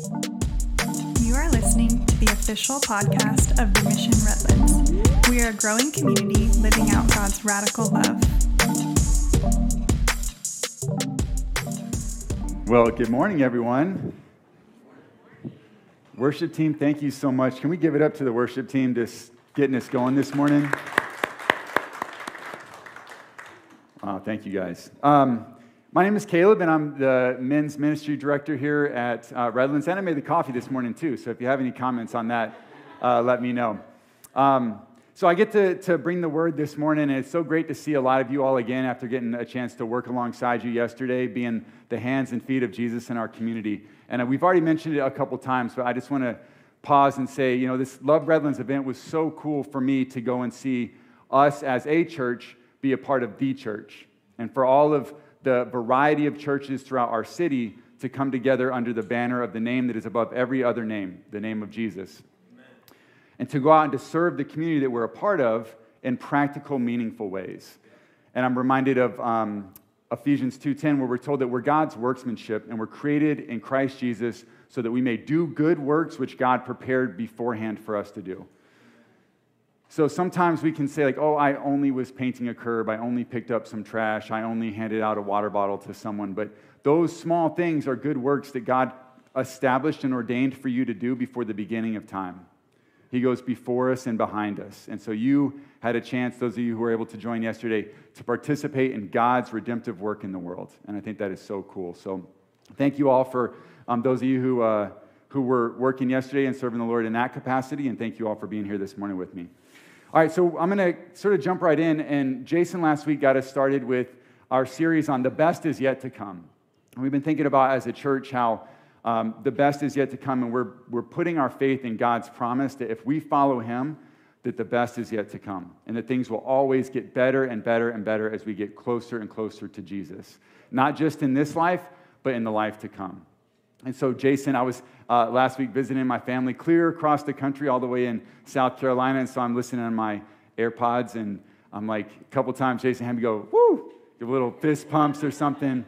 You are listening to the official podcast of the Mission Redlands. We are a growing community living out God's radical love. Well, good morning, everyone. Worship team, thank you so much. Can we give it up to the worship team just getting us going this morning? Oh, thank you guys. Um, my name is Caleb, and I'm the men's ministry director here at uh, Redlands. And I made the coffee this morning, too. So if you have any comments on that, uh, let me know. Um, so I get to, to bring the word this morning, and it's so great to see a lot of you all again after getting a chance to work alongside you yesterday, being the hands and feet of Jesus in our community. And uh, we've already mentioned it a couple times, but I just want to pause and say, you know, this Love Redlands event was so cool for me to go and see us as a church be a part of the church. And for all of the variety of churches throughout our city to come together under the banner of the name that is above every other name, the name of Jesus. Amen. And to go out and to serve the community that we're a part of in practical, meaningful ways. And I'm reminded of um, Ephesians 2:10 where we're told that we're God's workmanship and we're created in Christ Jesus so that we may do good works which God prepared beforehand for us to do. So sometimes we can say, like, oh, I only was painting a curb, I only picked up some trash, I only handed out a water bottle to someone. But those small things are good works that God established and ordained for you to do before the beginning of time. He goes before us and behind us. And so you had a chance, those of you who were able to join yesterday, to participate in God's redemptive work in the world. And I think that is so cool. So thank you all for um, those of you who, uh, who were working yesterday and serving the Lord in that capacity. And thank you all for being here this morning with me. All right, so I'm going to sort of jump right in. And Jason last week got us started with our series on the best is yet to come. And we've been thinking about as a church how um, the best is yet to come, and we're, we're putting our faith in God's promise that if we follow Him, that the best is yet to come, and that things will always get better and better and better as we get closer and closer to Jesus. Not just in this life, but in the life to come. And so, Jason, I was uh, last week visiting my family clear across the country, all the way in South Carolina. And so I'm listening on my AirPods, and I'm like, a couple times, Jason had me go, woo, give little fist pumps or something.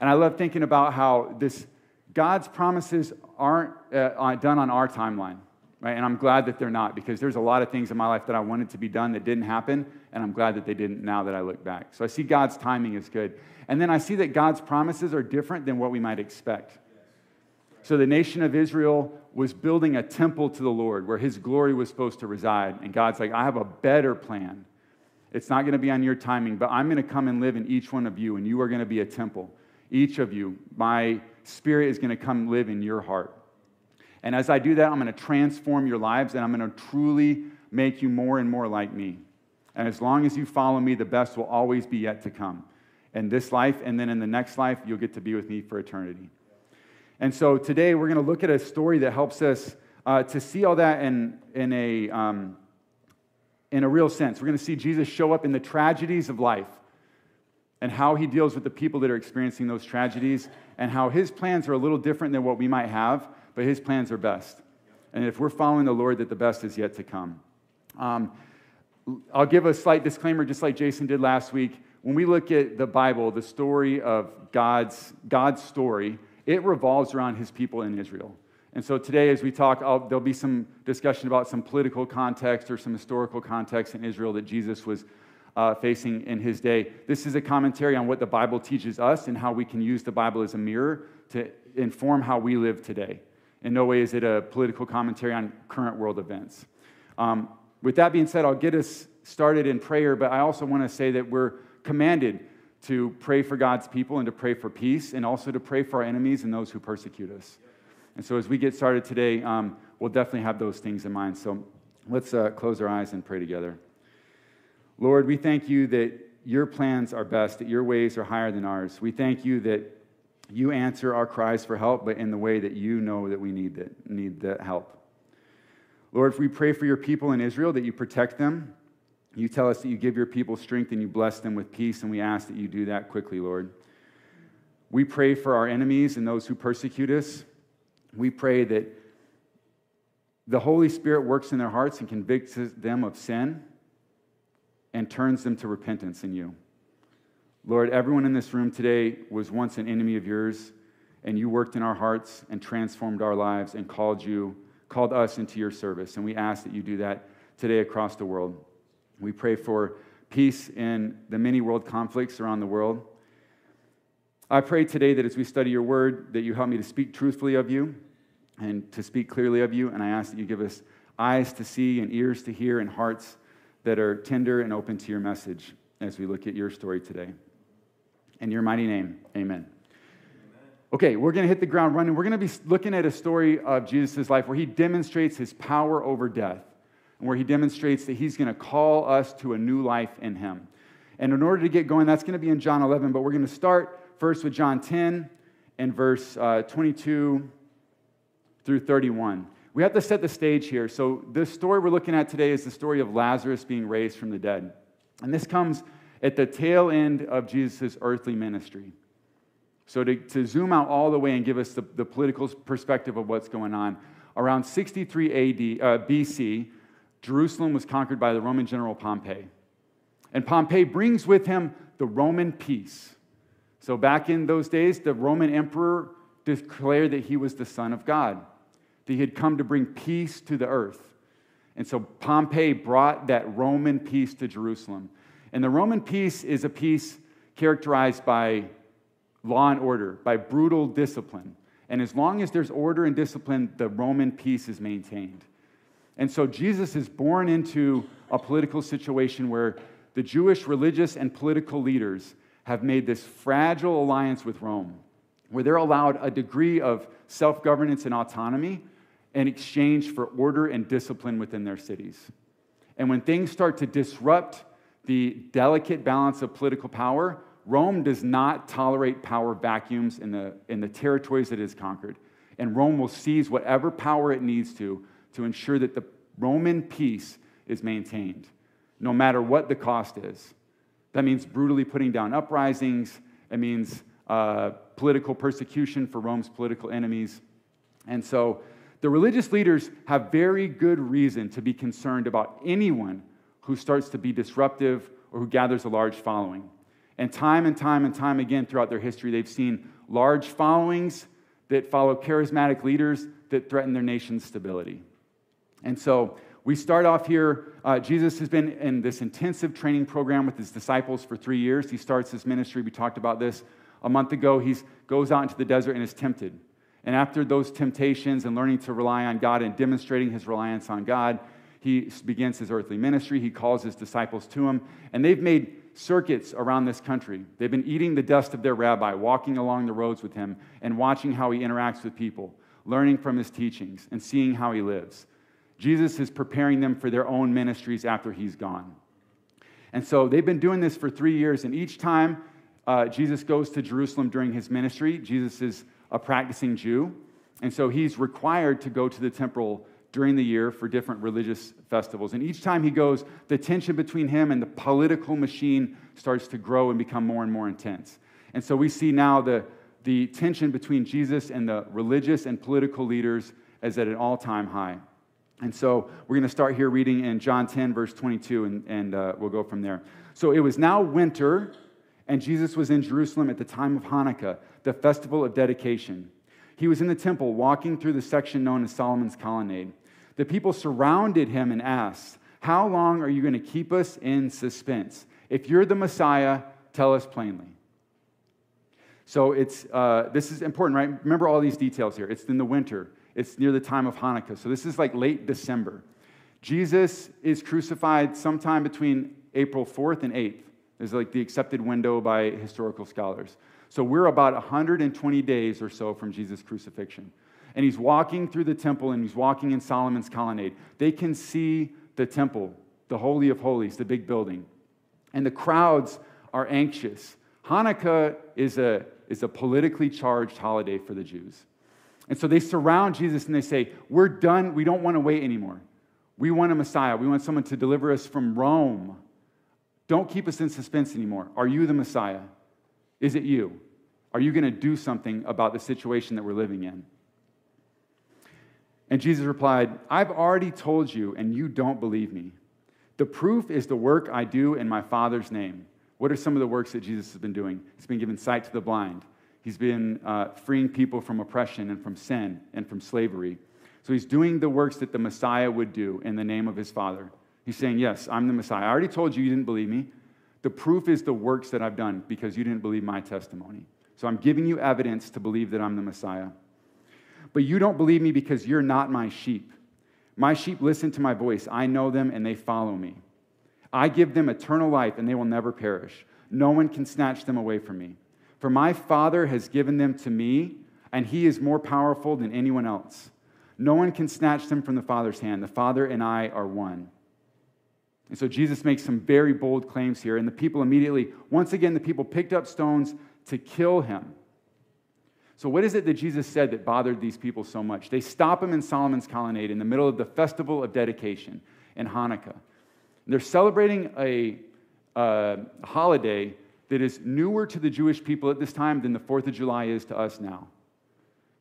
And I love thinking about how this God's promises aren't uh, done on our timeline, right? And I'm glad that they're not because there's a lot of things in my life that I wanted to be done that didn't happen, and I'm glad that they didn't now that I look back. So I see God's timing is good. And then I see that God's promises are different than what we might expect. So the nation of Israel was building a temple to the Lord where his glory was supposed to reside. And God's like, I have a better plan. It's not going to be on your timing, but I'm going to come and live in each one of you, and you are going to be a temple. Each of you, my spirit is going to come live in your heart. And as I do that, I'm going to transform your lives, and I'm going to truly make you more and more like me. And as long as you follow me, the best will always be yet to come. In this life, and then in the next life, you'll get to be with me for eternity. And so today we're going to look at a story that helps us uh, to see all that in, in, a, um, in a real sense. We're going to see Jesus show up in the tragedies of life and how he deals with the people that are experiencing those tragedies and how his plans are a little different than what we might have, but his plans are best. And if we're following the Lord, that the best is yet to come. Um, I'll give a slight disclaimer, just like Jason did last week. When we look at the Bible, the story of God's, God's story, it revolves around his people in Israel. And so today, as we talk, I'll, there'll be some discussion about some political context or some historical context in Israel that Jesus was uh, facing in his day. This is a commentary on what the Bible teaches us and how we can use the Bible as a mirror to inform how we live today. In no way is it a political commentary on current world events. Um, with that being said, I'll get us started in prayer, but I also want to say that we're commanded to pray for God's people and to pray for peace, and also to pray for our enemies and those who persecute us. And so, as we get started today, um, we'll definitely have those things in mind. So, let's uh, close our eyes and pray together. Lord, we thank you that your plans are best, that your ways are higher than ours. We thank you that you answer our cries for help, but in the way that you know that we need that, need that help. Lord, if we pray for your people in Israel, that you protect them, you tell us that you give your people strength and you bless them with peace, and we ask that you do that quickly, Lord. We pray for our enemies and those who persecute us. We pray that the Holy Spirit works in their hearts and convicts them of sin and turns them to repentance in you. Lord, everyone in this room today was once an enemy of yours, and you worked in our hearts and transformed our lives and called you, called us into your service. And we ask that you do that today across the world. We pray for peace in the many world conflicts around the world. I pray today that as we study your word, that you help me to speak truthfully of you and to speak clearly of you. And I ask that you give us eyes to see and ears to hear and hearts that are tender and open to your message as we look at your story today. In your mighty name, amen. Okay, we're going to hit the ground running. We're going to be looking at a story of Jesus' life where he demonstrates his power over death where he demonstrates that he's going to call us to a new life in him. And in order to get going, that's going to be in John 11, but we're going to start first with John 10 and verse uh, 22 through 31. We have to set the stage here. So, the story we're looking at today is the story of Lazarus being raised from the dead. And this comes at the tail end of Jesus' earthly ministry. So, to, to zoom out all the way and give us the, the political perspective of what's going on, around 63 AD, uh, BC, Jerusalem was conquered by the Roman general Pompey. And Pompey brings with him the Roman peace. So, back in those days, the Roman emperor declared that he was the Son of God, that he had come to bring peace to the earth. And so, Pompey brought that Roman peace to Jerusalem. And the Roman peace is a peace characterized by law and order, by brutal discipline. And as long as there's order and discipline, the Roman peace is maintained. And so Jesus is born into a political situation where the Jewish religious and political leaders have made this fragile alliance with Rome, where they're allowed a degree of self governance and autonomy in exchange for order and discipline within their cities. And when things start to disrupt the delicate balance of political power, Rome does not tolerate power vacuums in the, in the territories it has conquered. And Rome will seize whatever power it needs to to ensure that the Roman peace is maintained, no matter what the cost is. That means brutally putting down uprisings. It means uh, political persecution for Rome's political enemies. And so the religious leaders have very good reason to be concerned about anyone who starts to be disruptive or who gathers a large following. And time and time and time again throughout their history, they've seen large followings that follow charismatic leaders that threaten their nation's stability. And so we start off here. Uh, Jesus has been in this intensive training program with his disciples for three years. He starts his ministry. We talked about this a month ago. He goes out into the desert and is tempted. And after those temptations and learning to rely on God and demonstrating his reliance on God, he begins his earthly ministry. He calls his disciples to him. And they've made circuits around this country. They've been eating the dust of their rabbi, walking along the roads with him, and watching how he interacts with people, learning from his teachings, and seeing how he lives. Jesus is preparing them for their own ministries after he's gone. And so they've been doing this for three years, and each time uh, Jesus goes to Jerusalem during his ministry, Jesus is a practicing Jew, and so he's required to go to the temple during the year for different religious festivals. And each time he goes, the tension between him and the political machine starts to grow and become more and more intense. And so we see now the, the tension between Jesus and the religious and political leaders is at an all time high. And so we're going to start here reading in John 10, verse 22, and, and uh, we'll go from there. So it was now winter, and Jesus was in Jerusalem at the time of Hanukkah, the festival of dedication. He was in the temple walking through the section known as Solomon's Colonnade. The people surrounded him and asked, How long are you going to keep us in suspense? If you're the Messiah, tell us plainly. So it's, uh, this is important, right? Remember all these details here. It's in the winter. It's near the time of Hanukkah. So this is like late December. Jesus is crucified sometime between April 4th and 8th. Is like the accepted window by historical scholars. So we're about 120 days or so from Jesus' crucifixion. And he's walking through the temple and he's walking in Solomon's colonnade. They can see the temple, the Holy of Holies, the big building. And the crowds are anxious. Hanukkah is a, is a politically charged holiday for the Jews. And so they surround Jesus and they say, We're done. We don't want to wait anymore. We want a Messiah. We want someone to deliver us from Rome. Don't keep us in suspense anymore. Are you the Messiah? Is it you? Are you going to do something about the situation that we're living in? And Jesus replied, I've already told you, and you don't believe me. The proof is the work I do in my Father's name. What are some of the works that Jesus has been doing? He's been giving sight to the blind, He's been uh, freeing people from oppression and from sin and from slavery. So he's doing the works that the Messiah would do in the name of his Father. He's saying, Yes, I'm the Messiah. I already told you you didn't believe me. The proof is the works that I've done because you didn't believe my testimony. So I'm giving you evidence to believe that I'm the Messiah. But you don't believe me because you're not my sheep. My sheep listen to my voice. I know them and they follow me. I give them eternal life and they will never perish. No one can snatch them away from me. For my Father has given them to me, and he is more powerful than anyone else. No one can snatch them from the Father's hand. The Father and I are one. And so Jesus makes some very bold claims here, and the people immediately, once again, the people picked up stones to kill him. So, what is it that Jesus said that bothered these people so much? They stop him in Solomon's colonnade in the middle of the festival of dedication in Hanukkah. They're celebrating a uh, holiday that is newer to the Jewish people at this time than the 4th of July is to us now.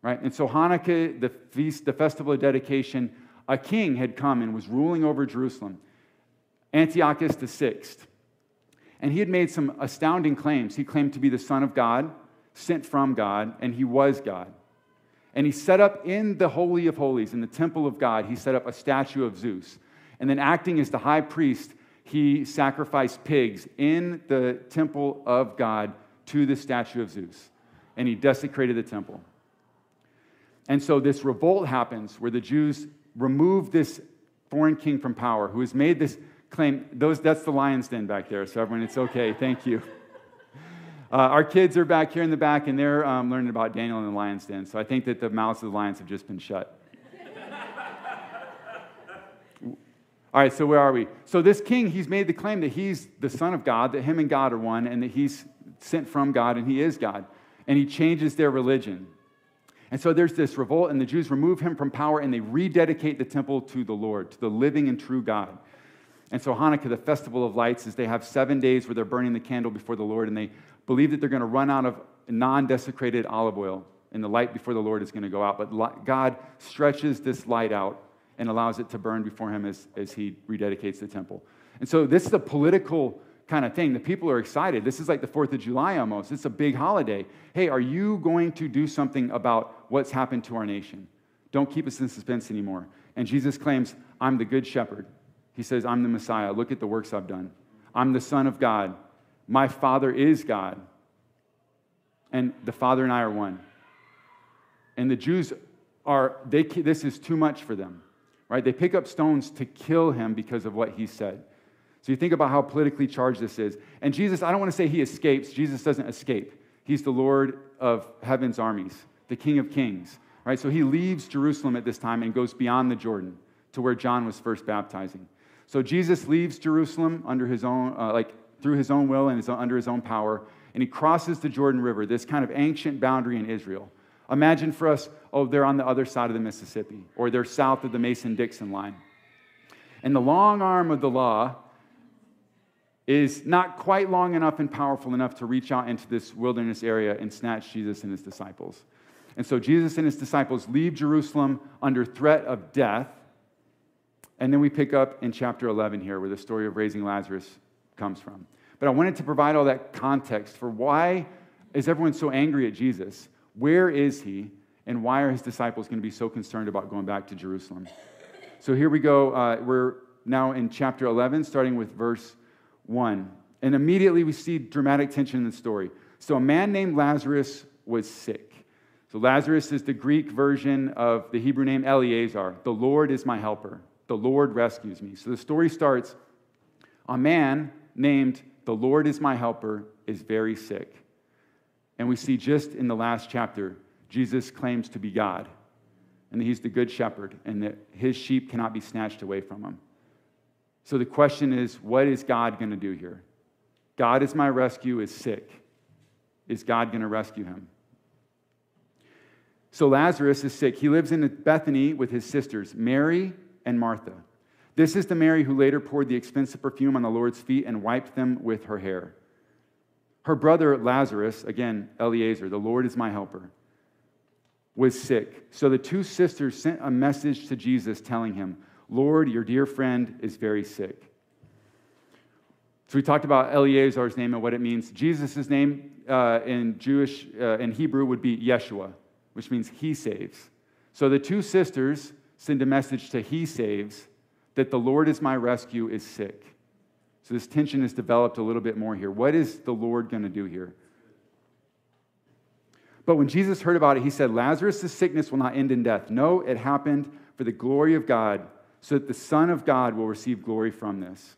Right? And so Hanukkah, the feast, the festival of dedication, a king had come and was ruling over Jerusalem, Antiochus VI. And he had made some astounding claims. He claimed to be the Son of God, sent from God, and he was God. And he set up in the Holy of Holies, in the temple of God, he set up a statue of Zeus. And then, acting as the high priest, he sacrificed pigs in the temple of God to the statue of Zeus. And he desecrated the temple. And so this revolt happens where the Jews remove this foreign king from power who has made this claim. Those, that's the lion's den back there. So, everyone, it's okay. Thank you. Uh, our kids are back here in the back and they're um, learning about Daniel in the lion's den. So, I think that the mouths of the lions have just been shut. All right, so where are we? So this king, he's made the claim that he's the son of God, that him and God are one, and that he's sent from God and he is God. And he changes their religion. And so there's this revolt, and the Jews remove him from power and they rededicate the temple to the Lord, to the living and true God. And so Hanukkah, the festival of lights, is they have seven days where they're burning the candle before the Lord, and they believe that they're going to run out of non desecrated olive oil, and the light before the Lord is going to go out. But God stretches this light out and allows it to burn before him as, as he rededicates the temple. And so this is a political kind of thing. The people are excited. This is like the 4th of July almost. It's a big holiday. Hey, are you going to do something about what's happened to our nation? Don't keep us in suspense anymore. And Jesus claims, I'm the good shepherd. He says, I'm the Messiah. Look at the works I've done. I'm the Son of God. My Father is God. And the Father and I are one. And the Jews are, they, this is too much for them right? They pick up stones to kill him because of what he said. So you think about how politically charged this is. And Jesus, I don't want to say he escapes. Jesus doesn't escape. He's the Lord of heaven's armies, the King of kings, right? So he leaves Jerusalem at this time and goes beyond the Jordan to where John was first baptizing. So Jesus leaves Jerusalem under his own, uh, like through his own will and his, under his own power, and he crosses the Jordan River, this kind of ancient boundary in Israel. Imagine for us, oh, they're on the other side of the Mississippi, or they're south of the Mason Dixon line. And the long arm of the law is not quite long enough and powerful enough to reach out into this wilderness area and snatch Jesus and his disciples. And so Jesus and his disciples leave Jerusalem under threat of death. And then we pick up in chapter 11 here, where the story of raising Lazarus comes from. But I wanted to provide all that context for why is everyone so angry at Jesus? Where is he? And why are his disciples going to be so concerned about going back to Jerusalem? So here we go. Uh, we're now in chapter 11, starting with verse 1. And immediately we see dramatic tension in the story. So a man named Lazarus was sick. So Lazarus is the Greek version of the Hebrew name Eleazar. The Lord is my helper. The Lord rescues me. So the story starts a man named the Lord is my helper is very sick. And we see just in the last chapter, Jesus claims to be God and that he's the good shepherd and that his sheep cannot be snatched away from him. So the question is what is God going to do here? God is my rescue, is sick. Is God going to rescue him? So Lazarus is sick. He lives in Bethany with his sisters, Mary and Martha. This is the Mary who later poured the expensive perfume on the Lord's feet and wiped them with her hair. Her brother Lazarus, again, Eleazar, the Lord is my helper, was sick. So the two sisters sent a message to Jesus telling him, Lord, your dear friend is very sick. So we talked about Eleazar's name and what it means. Jesus' name uh, in Jewish, uh, in Hebrew, would be Yeshua, which means he saves. So the two sisters send a message to he saves that the Lord is my rescue is sick. So this tension is developed a little bit more here. What is the Lord going to do here? But when Jesus heard about it, he said, Lazarus' sickness will not end in death. No, it happened for the glory of God, so that the Son of God will receive glory from this.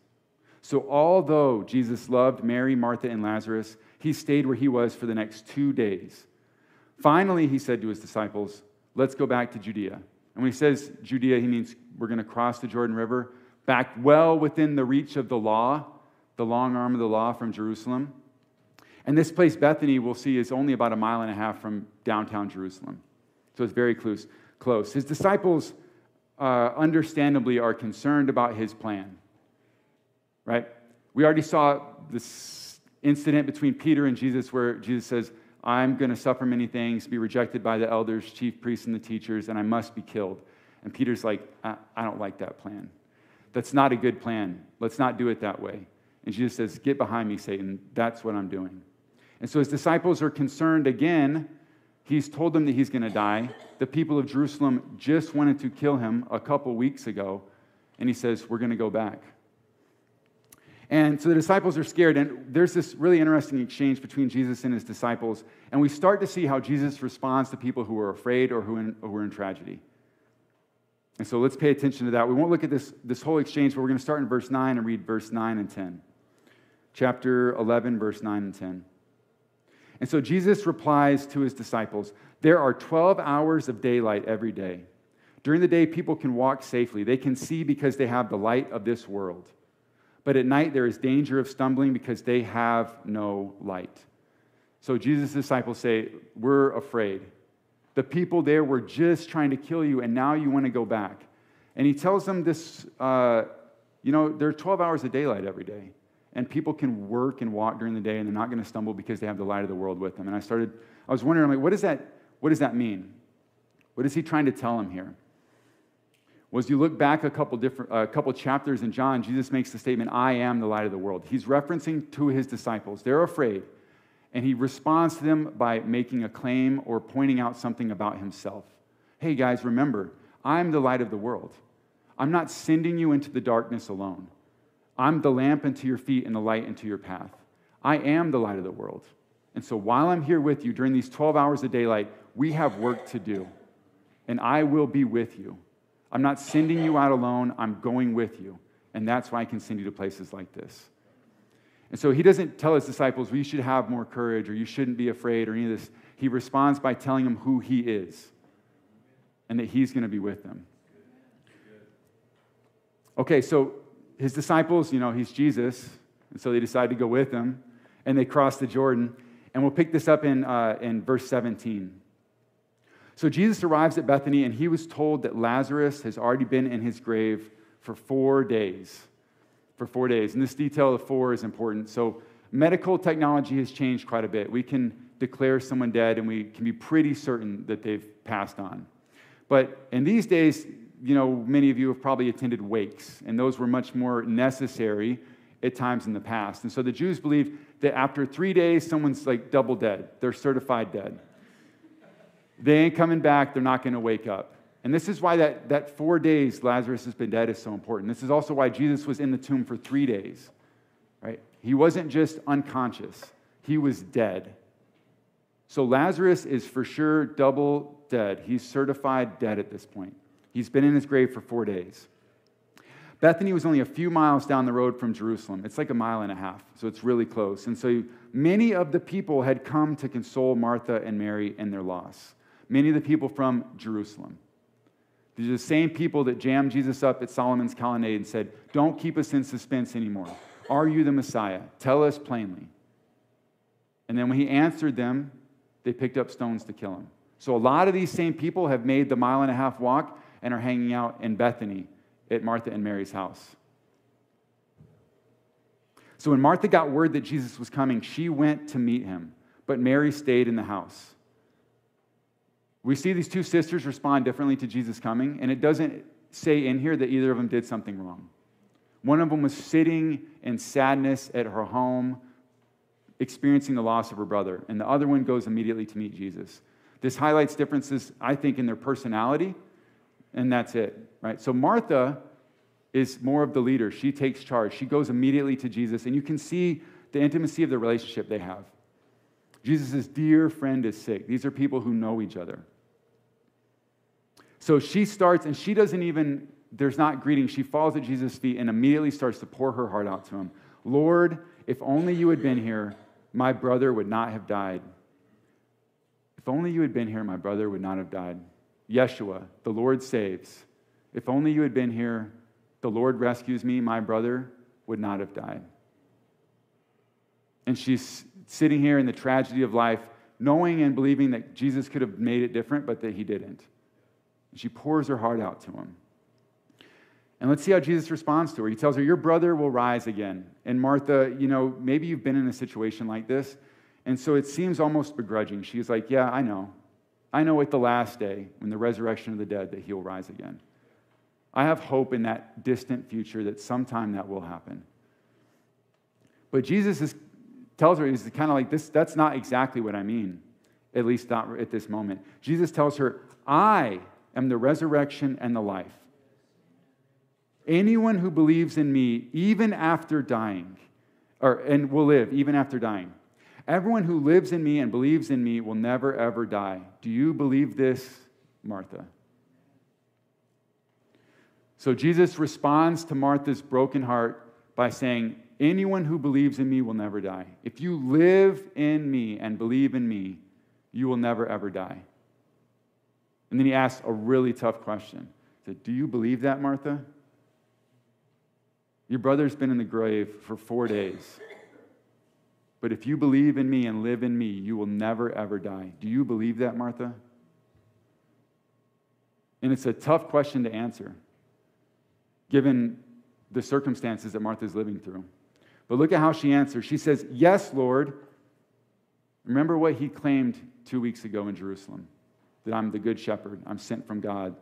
So, although Jesus loved Mary, Martha, and Lazarus, he stayed where he was for the next two days. Finally, he said to his disciples, Let's go back to Judea. And when he says Judea, he means we're going to cross the Jordan River, back well within the reach of the law, the long arm of the law from Jerusalem. And this place, Bethany, we'll see, is only about a mile and a half from downtown Jerusalem. So it's very close. close. His disciples, uh, understandably, are concerned about his plan. Right? We already saw this incident between Peter and Jesus where Jesus says, I'm going to suffer many things, be rejected by the elders, chief priests, and the teachers, and I must be killed. And Peter's like, I, I don't like that plan. That's not a good plan. Let's not do it that way. And Jesus says, Get behind me, Satan. That's what I'm doing. And so his disciples are concerned again. He's told them that he's going to die. The people of Jerusalem just wanted to kill him a couple weeks ago. And he says, We're going to go back. And so the disciples are scared, and there's this really interesting exchange between Jesus and his disciples. And we start to see how Jesus responds to people who are afraid or who, in, who are in tragedy. And so let's pay attention to that. We won't look at this, this whole exchange, but we're going to start in verse 9 and read verse 9 and 10. Chapter 11, verse 9 and 10. And so Jesus replies to his disciples There are 12 hours of daylight every day. During the day, people can walk safely, they can see because they have the light of this world. But at night, there is danger of stumbling because they have no light. So Jesus' disciples say, We're afraid. The people there were just trying to kill you, and now you want to go back. And he tells them this uh, you know, there are 12 hours of daylight every day, and people can work and walk during the day, and they're not going to stumble because they have the light of the world with them. And I started, I was wondering, like, what does that, what does that mean? What is he trying to tell them here? was you look back a couple different a couple chapters in John, Jesus makes the statement, "I am the light of the world." He's referencing to his disciples. They're afraid, and he responds to them by making a claim or pointing out something about himself. Hey guys, remember, I'm the light of the world. I'm not sending you into the darkness alone. I'm the lamp unto your feet and the light into your path. I am the light of the world. And so while I'm here with you during these 12 hours of daylight, we have work to do. And I will be with you. I'm not sending you out alone, I'm going with you. And that's why I can send you to places like this. And so he doesn't tell his disciples, well, you should have more courage or you shouldn't be afraid or any of this. He responds by telling them who he is and that he's going to be with them. Okay, so his disciples, you know, he's Jesus, and so they decide to go with him, and they cross the Jordan. And we'll pick this up in, uh, in verse 17. So Jesus arrives at Bethany, and he was told that Lazarus has already been in his grave for four days. For four days. And this detail of four is important. So medical technology has changed quite a bit. We can declare someone dead, and we can be pretty certain that they've passed on. But in these days, you know, many of you have probably attended wakes, and those were much more necessary at times in the past. And so the Jews believe that after three days, someone's like double dead. They're certified dead. They ain't coming back. They're not going to wake up. And this is why that, that four days Lazarus has been dead is so important. This is also why Jesus was in the tomb for three days, right? He wasn't just unconscious, he was dead. So Lazarus is for sure double dead. He's certified dead at this point. He's been in his grave for four days. Bethany was only a few miles down the road from Jerusalem. It's like a mile and a half, so it's really close. And so many of the people had come to console Martha and Mary in their loss many of the people from Jerusalem. These are the same people that jammed Jesus up at Solomon's colonnade and said, Don't keep us in suspense anymore. Are you the Messiah? Tell us plainly. And then when he answered them, they picked up stones to kill him. So a lot of these same people have made the mile and a half walk and are hanging out in Bethany at Martha and Mary's house. So when Martha got word that Jesus was coming, she went to meet him, but Mary stayed in the house. We see these two sisters respond differently to Jesus coming, and it doesn't say in here that either of them did something wrong. One of them was sitting in sadness at her home, experiencing the loss of her brother, and the other one goes immediately to meet Jesus. This highlights differences, I think, in their personality, and that's it, right? So Martha is more of the leader. She takes charge. She goes immediately to Jesus, and you can see the intimacy of the relationship they have. Jesus' dear friend is sick. These are people who know each other. So she starts, and she doesn't even, there's not greeting. She falls at Jesus' feet and immediately starts to pour her heart out to him. Lord, if only you had been here, my brother would not have died. If only you had been here, my brother would not have died. Yeshua, the Lord saves. If only you had been here, the Lord rescues me, my brother would not have died. And she's sitting here in the tragedy of life, knowing and believing that Jesus could have made it different, but that he didn't. She pours her heart out to him. And let's see how Jesus responds to her. He tells her, Your brother will rise again. And Martha, you know, maybe you've been in a situation like this. And so it seems almost begrudging. She's like, Yeah, I know. I know at the last day, when the resurrection of the dead, that he'll rise again. I have hope in that distant future that sometime that will happen. But Jesus is, tells her, he's kind of like, this, that's not exactly what I mean, at least not at this moment. Jesus tells her, I am the resurrection and the life. Anyone who believes in me, even after dying, or, and will live even after dying. Everyone who lives in me and believes in me will never, ever die. Do you believe this, Martha? So Jesus responds to Martha's broken heart by saying, Anyone who believes in me will never die. If you live in me and believe in me, you will never, ever die. And then he asks a really tough question. He said, Do you believe that, Martha? Your brother's been in the grave for four days. But if you believe in me and live in me, you will never, ever die. Do you believe that, Martha? And it's a tough question to answer, given the circumstances that Martha's living through. But look at how she answers. She says, Yes, Lord. Remember what he claimed two weeks ago in Jerusalem that I'm the good shepherd, I'm sent from God,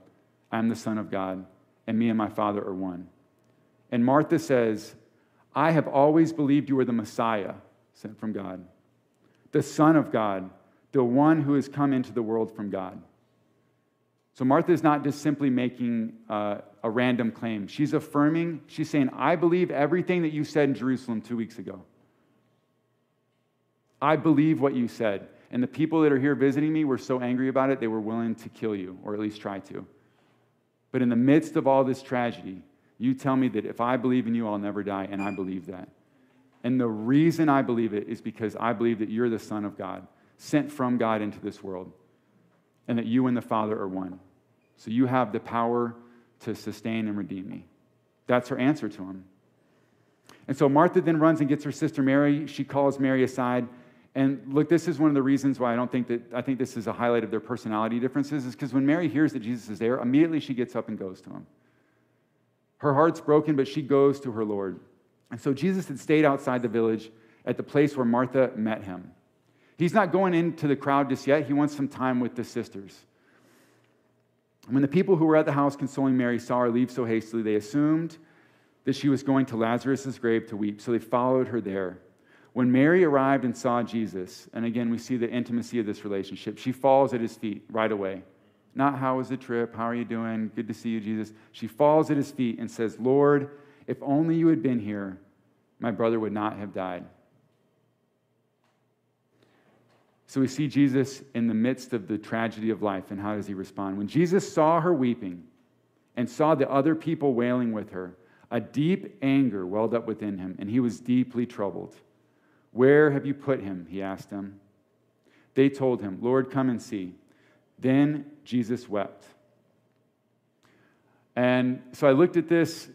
I'm the Son of God, and me and my Father are one. And Martha says, I have always believed you are the Messiah sent from God, the Son of God, the one who has come into the world from God. So Martha is not just simply making uh, a random claim. She's affirming, she's saying, I believe everything that you said in Jerusalem two weeks ago. I believe what you said. And the people that are here visiting me were so angry about it, they were willing to kill you, or at least try to. But in the midst of all this tragedy, you tell me that if I believe in you, I'll never die, and I believe that. And the reason I believe it is because I believe that you're the Son of God, sent from God into this world, and that you and the Father are one. So you have the power to sustain and redeem me. That's her answer to him. And so Martha then runs and gets her sister Mary. She calls Mary aside and look, this is one of the reasons why I don't think that, I think this is a highlight of their personality differences, is because when Mary hears that Jesus is there, immediately she gets up and goes to him. Her heart's broken, but she goes to her Lord. And so Jesus had stayed outside the village at the place where Martha met him. He's not going into the crowd just yet, he wants some time with the sisters. When the people who were at the house consoling Mary saw her leave so hastily, they assumed that she was going to Lazarus' grave to weep, so they followed her there. When Mary arrived and saw Jesus, and again, we see the intimacy of this relationship, she falls at his feet right away. Not, how was the trip? How are you doing? Good to see you, Jesus. She falls at his feet and says, Lord, if only you had been here, my brother would not have died. So we see Jesus in the midst of the tragedy of life, and how does he respond? When Jesus saw her weeping and saw the other people wailing with her, a deep anger welled up within him, and he was deeply troubled. Where have you put him? He asked them. They told him, Lord, come and see. Then Jesus wept. And so I looked at this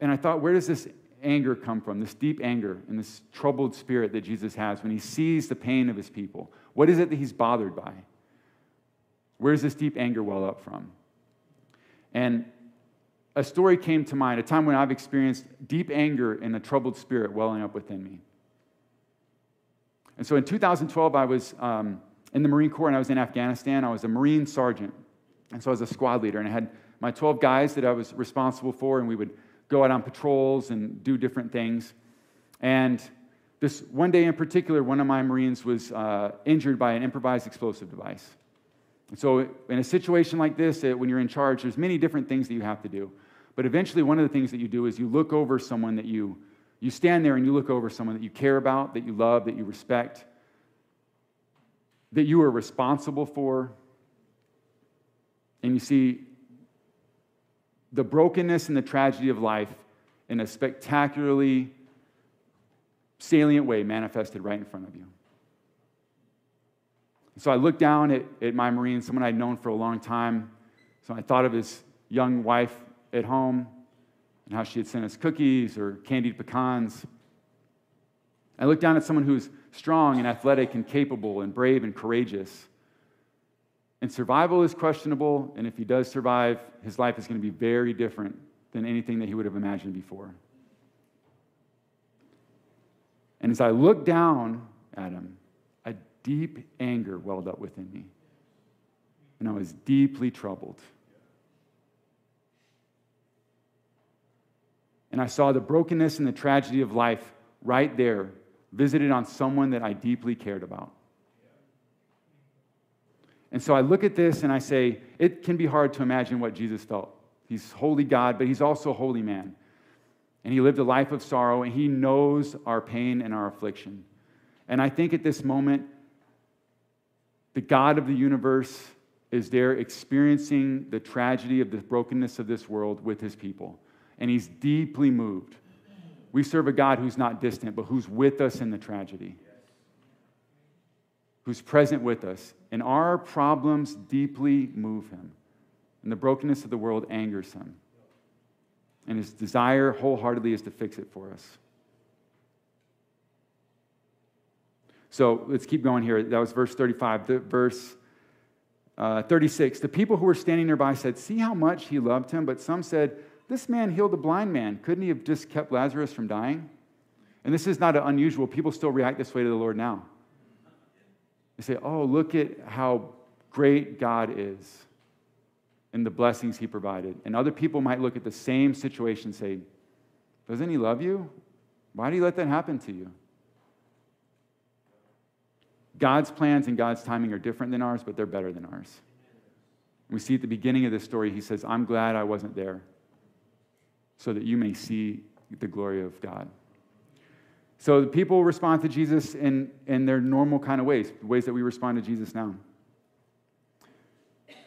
and I thought, where does this anger come from? This deep anger and this troubled spirit that Jesus has when he sees the pain of his people. What is it that he's bothered by? Where does this deep anger well up from? And a story came to mind, a time when I've experienced deep anger and a troubled spirit welling up within me. And so in 2012, I was um, in the Marine Corps and I was in Afghanistan. I was a Marine sergeant. And so I was a squad leader. And I had my 12 guys that I was responsible for, and we would go out on patrols and do different things. And this one day in particular, one of my Marines was uh, injured by an improvised explosive device. And so, in a situation like this, when you're in charge, there's many different things that you have to do. But eventually, one of the things that you do is you look over someone that you you stand there and you look over someone that you care about, that you love, that you respect, that you are responsible for, and you see the brokenness and the tragedy of life in a spectacularly salient way manifested right in front of you. So I looked down at, at my Marine, someone I'd known for a long time. So I thought of his young wife at home and how she had sent us cookies or candied pecans. I looked down at someone who's strong and athletic and capable and brave and courageous. And survival is questionable, and if he does survive, his life is going to be very different than anything that he would have imagined before. And as I looked down at him, a deep anger welled up within me. And I was deeply troubled. And I saw the brokenness and the tragedy of life right there, visited on someone that I deeply cared about. And so I look at this and I say, it can be hard to imagine what Jesus felt. He's wholly God, but he's also wholly man. And he lived a life of sorrow, and he knows our pain and our affliction. And I think at this moment, the God of the universe is there experiencing the tragedy of the brokenness of this world with his people. And he's deeply moved. We serve a God who's not distant, but who's with us in the tragedy who's present with us. And our problems deeply move him. And the brokenness of the world angers him. And his desire wholeheartedly is to fix it for us. So let's keep going here. That was verse 35. The verse uh, 36. The people who were standing nearby said, See how much he loved him. But some said, This man healed a blind man. Couldn't he have just kept Lazarus from dying? And this is not unusual. People still react this way to the Lord now. They say, oh, look at how great God is and the blessings he provided. And other people might look at the same situation and say, doesn't he love you? Why do you let that happen to you? God's plans and God's timing are different than ours, but they're better than ours. We see at the beginning of this story, he says, I'm glad I wasn't there so that you may see the glory of God. So the people respond to Jesus in, in their normal kind of ways, the ways that we respond to Jesus now.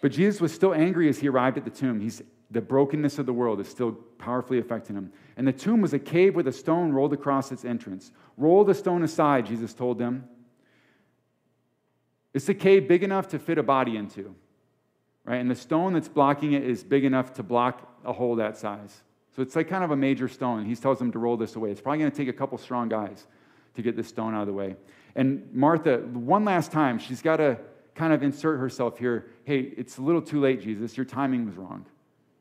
But Jesus was still angry as he arrived at the tomb. He's, the brokenness of the world is still powerfully affecting him. And the tomb was a cave with a stone rolled across its entrance. Roll the stone aside, Jesus told them. It's a cave big enough to fit a body into, right? And the stone that's blocking it is big enough to block a hole that size. So it's like kind of a major stone. He tells them to roll this away. It's probably going to take a couple strong guys to get this stone out of the way. And Martha, one last time, she's got to kind of insert herself here. Hey, it's a little too late, Jesus. Your timing was wrong.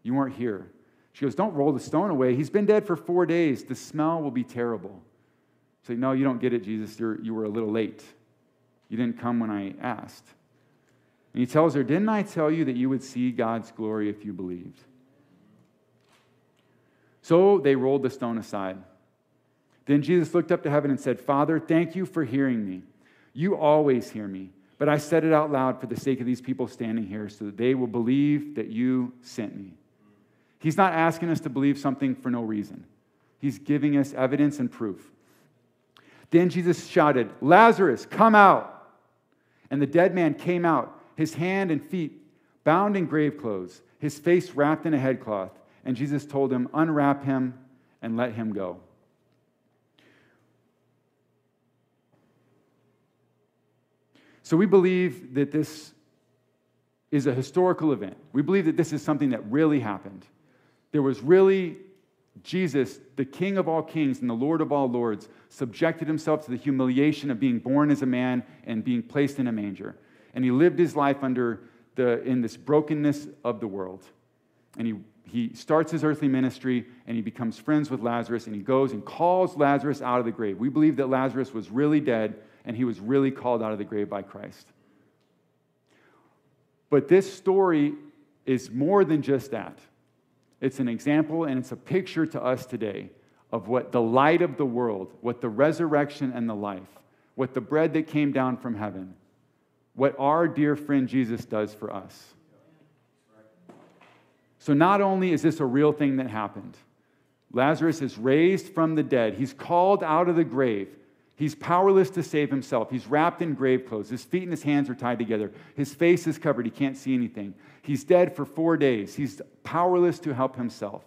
You weren't here. She goes, Don't roll the stone away. He's been dead for four days. The smell will be terrible. Say, No, you don't get it, Jesus. You're, you were a little late. You didn't come when I asked. And he tells her, Didn't I tell you that you would see God's glory if you believed? So they rolled the stone aside. Then Jesus looked up to heaven and said, Father, thank you for hearing me. You always hear me, but I said it out loud for the sake of these people standing here so that they will believe that you sent me. He's not asking us to believe something for no reason, He's giving us evidence and proof. Then Jesus shouted, Lazarus, come out. And the dead man came out, his hand and feet bound in grave clothes, his face wrapped in a headcloth and Jesus told him, Unwrap him and let him go. So we believe that this is a historical event. We believe that this is something that really happened. There was really Jesus, the King of all kings and the Lord of all lords, subjected himself to the humiliation of being born as a man and being placed in a manger. And he lived his life under the, in this brokenness of the world. And he he starts his earthly ministry and he becomes friends with Lazarus and he goes and calls Lazarus out of the grave. We believe that Lazarus was really dead and he was really called out of the grave by Christ. But this story is more than just that. It's an example and it's a picture to us today of what the light of the world, what the resurrection and the life, what the bread that came down from heaven, what our dear friend Jesus does for us. So, not only is this a real thing that happened, Lazarus is raised from the dead, he's called out of the grave. He's powerless to save himself. He's wrapped in grave clothes. His feet and his hands are tied together. His face is covered. He can't see anything. He's dead for four days. He's powerless to help himself.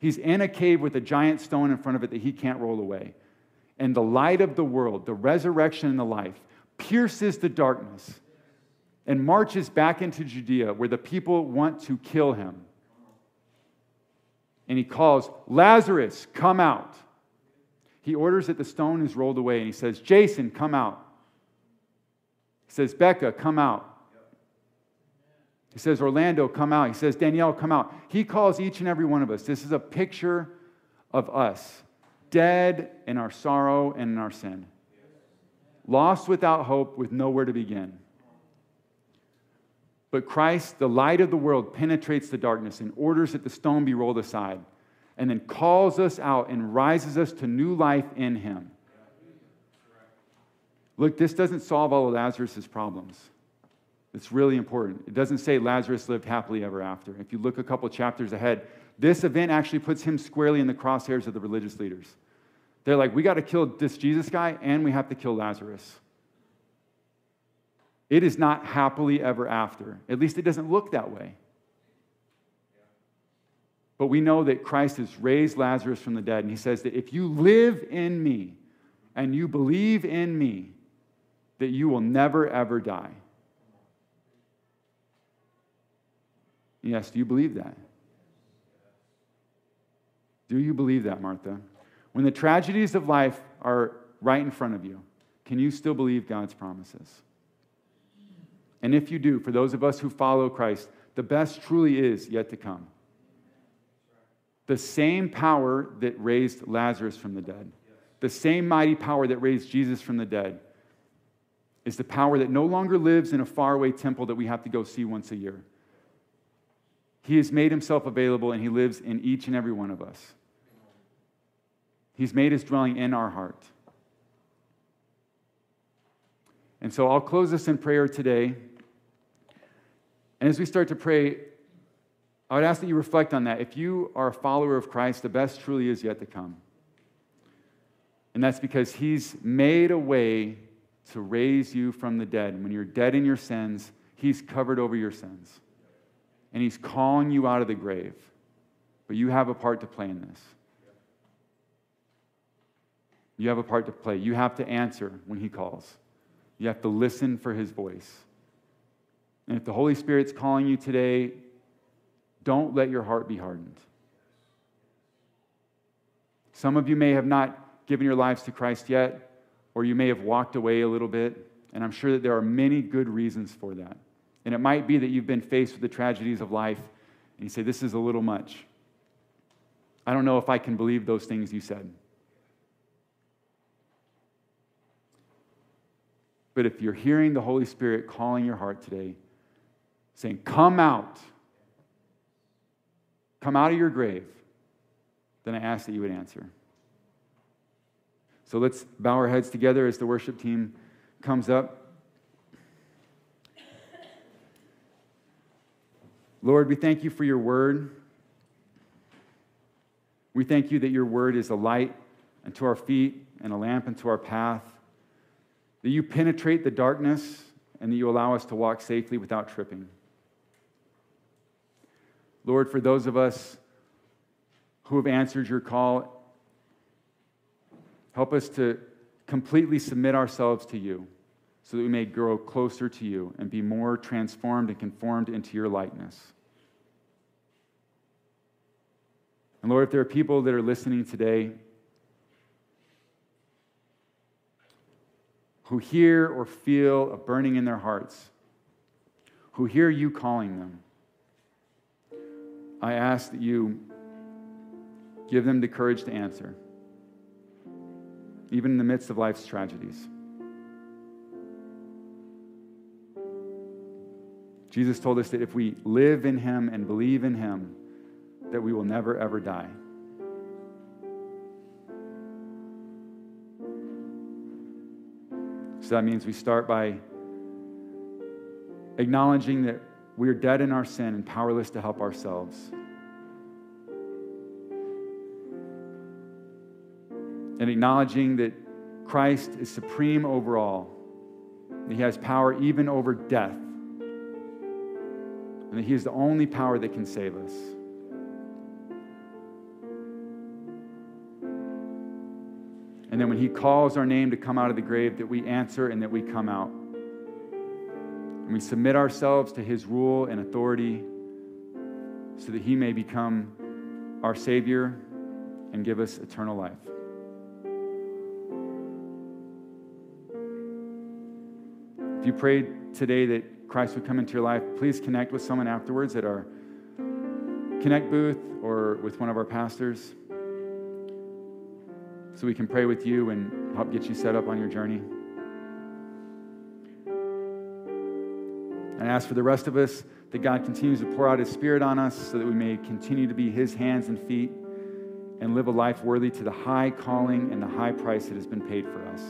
He's in a cave with a giant stone in front of it that he can't roll away. And the light of the world, the resurrection and the life, pierces the darkness and marches back into Judea where the people want to kill him. And he calls, Lazarus, come out. He orders that the stone is rolled away and he says, Jason, come out. He says, Becca, come out. He says, Orlando, come out. He says, Danielle, come out. He calls each and every one of us. This is a picture of us, dead in our sorrow and in our sin, lost without hope, with nowhere to begin. But Christ, the light of the world, penetrates the darkness and orders that the stone be rolled aside, and then calls us out and rises us to new life in Him. Look, this doesn't solve all of Lazarus' problems. It's really important. It doesn't say Lazarus lived happily ever after. If you look a couple chapters ahead, this event actually puts him squarely in the crosshairs of the religious leaders. They're like, we got to kill this Jesus guy and we have to kill Lazarus. It is not happily ever after. At least it doesn't look that way. But we know that Christ has raised Lazarus from the dead, and he says that if you live in me and you believe in me, that you will never ever die. Yes, do you believe that? Do you believe that, Martha? When the tragedies of life are right in front of you, can you still believe God's promises? And if you do, for those of us who follow Christ, the best truly is yet to come. The same power that raised Lazarus from the dead, the same mighty power that raised Jesus from the dead, is the power that no longer lives in a faraway temple that we have to go see once a year. He has made himself available and he lives in each and every one of us. He's made his dwelling in our heart. And so I'll close this in prayer today. And as we start to pray, I would ask that you reflect on that. If you are a follower of Christ, the best truly is yet to come. And that's because he's made a way to raise you from the dead. When you're dead in your sins, he's covered over your sins and He's calling you out of the grave. But you have a part to play in this. You have a part to play. You have to answer when He calls, you have to listen for His voice. And if the Holy Spirit's calling you today, don't let your heart be hardened. Some of you may have not given your lives to Christ yet, or you may have walked away a little bit, and I'm sure that there are many good reasons for that. And it might be that you've been faced with the tragedies of life and you say, This is a little much. I don't know if I can believe those things you said. But if you're hearing the Holy Spirit calling your heart today, saying, Come out, come out of your grave, then I ask that you would answer. So let's bow our heads together as the worship team comes up. Lord, we thank you for your word. We thank you that your word is a light unto our feet and a lamp unto our path, that you penetrate the darkness and that you allow us to walk safely without tripping. Lord, for those of us who have answered your call, help us to completely submit ourselves to you so that we may grow closer to you and be more transformed and conformed into your likeness. And Lord, if there are people that are listening today who hear or feel a burning in their hearts, who hear you calling them, I ask that you give them the courage to answer, even in the midst of life's tragedies. Jesus told us that if we live in Him and believe in Him, that we will never, ever die. So that means we start by acknowledging that we are dead in our sin and powerless to help ourselves. And acknowledging that Christ is supreme over all, that he has power even over death, and that he is the only power that can save us. And then when he calls our name to come out of the grave, that we answer and that we come out. And we submit ourselves to his rule and authority so that he may become our Savior and give us eternal life. If you prayed today that Christ would come into your life, please connect with someone afterwards at our Connect booth or with one of our pastors so we can pray with you and help get you set up on your journey. And I ask for the rest of us that God continues to pour out His Spirit on us so that we may continue to be His hands and feet and live a life worthy to the high calling and the high price that has been paid for us.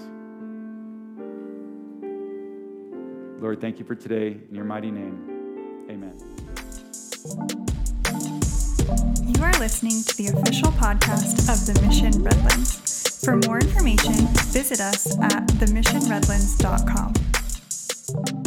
Lord, thank you for today. In your mighty name, amen. You are listening to the official podcast of The Mission Redlands. For more information, visit us at themissionredlands.com.